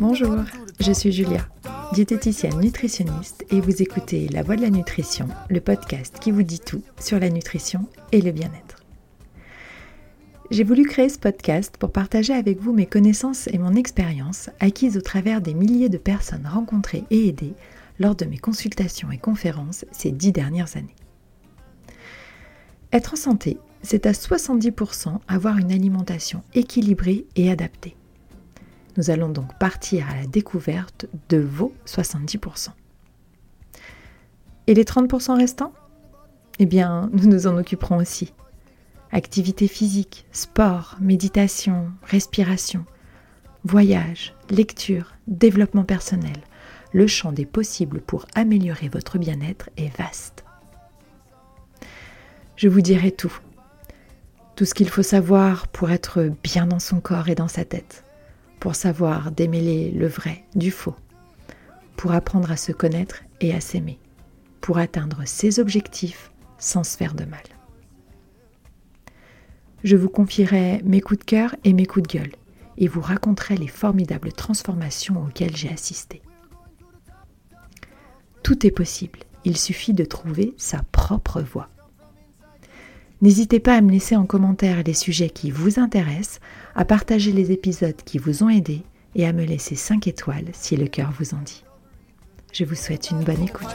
Bonjour, je suis Julia, diététicienne nutritionniste et vous écoutez La Voix de la Nutrition, le podcast qui vous dit tout sur la nutrition et le bien-être. J'ai voulu créer ce podcast pour partager avec vous mes connaissances et mon expérience acquises au travers des milliers de personnes rencontrées et aidées lors de mes consultations et conférences ces dix dernières années. Être en santé, c'est à 70% avoir une alimentation équilibrée et adaptée. Nous allons donc partir à la découverte de vos 70%. Et les 30% restants? Eh bien, nous nous en occuperons aussi. Activité physique, sport, méditation, respiration, voyage, lecture, développement personnel. Le champ des possibles pour améliorer votre bien-être est vaste. Je vous dirai tout. Tout ce qu'il faut savoir pour être bien dans son corps et dans sa tête pour savoir démêler le vrai du faux, pour apprendre à se connaître et à s'aimer, pour atteindre ses objectifs sans se faire de mal. Je vous confierai mes coups de cœur et mes coups de gueule et vous raconterai les formidables transformations auxquelles j'ai assisté. Tout est possible, il suffit de trouver sa propre voie. N'hésitez pas à me laisser en commentaire les sujets qui vous intéressent, à partager les épisodes qui vous ont aidé et à me laisser 5 étoiles si le cœur vous en dit. Je vous souhaite une bonne écoute.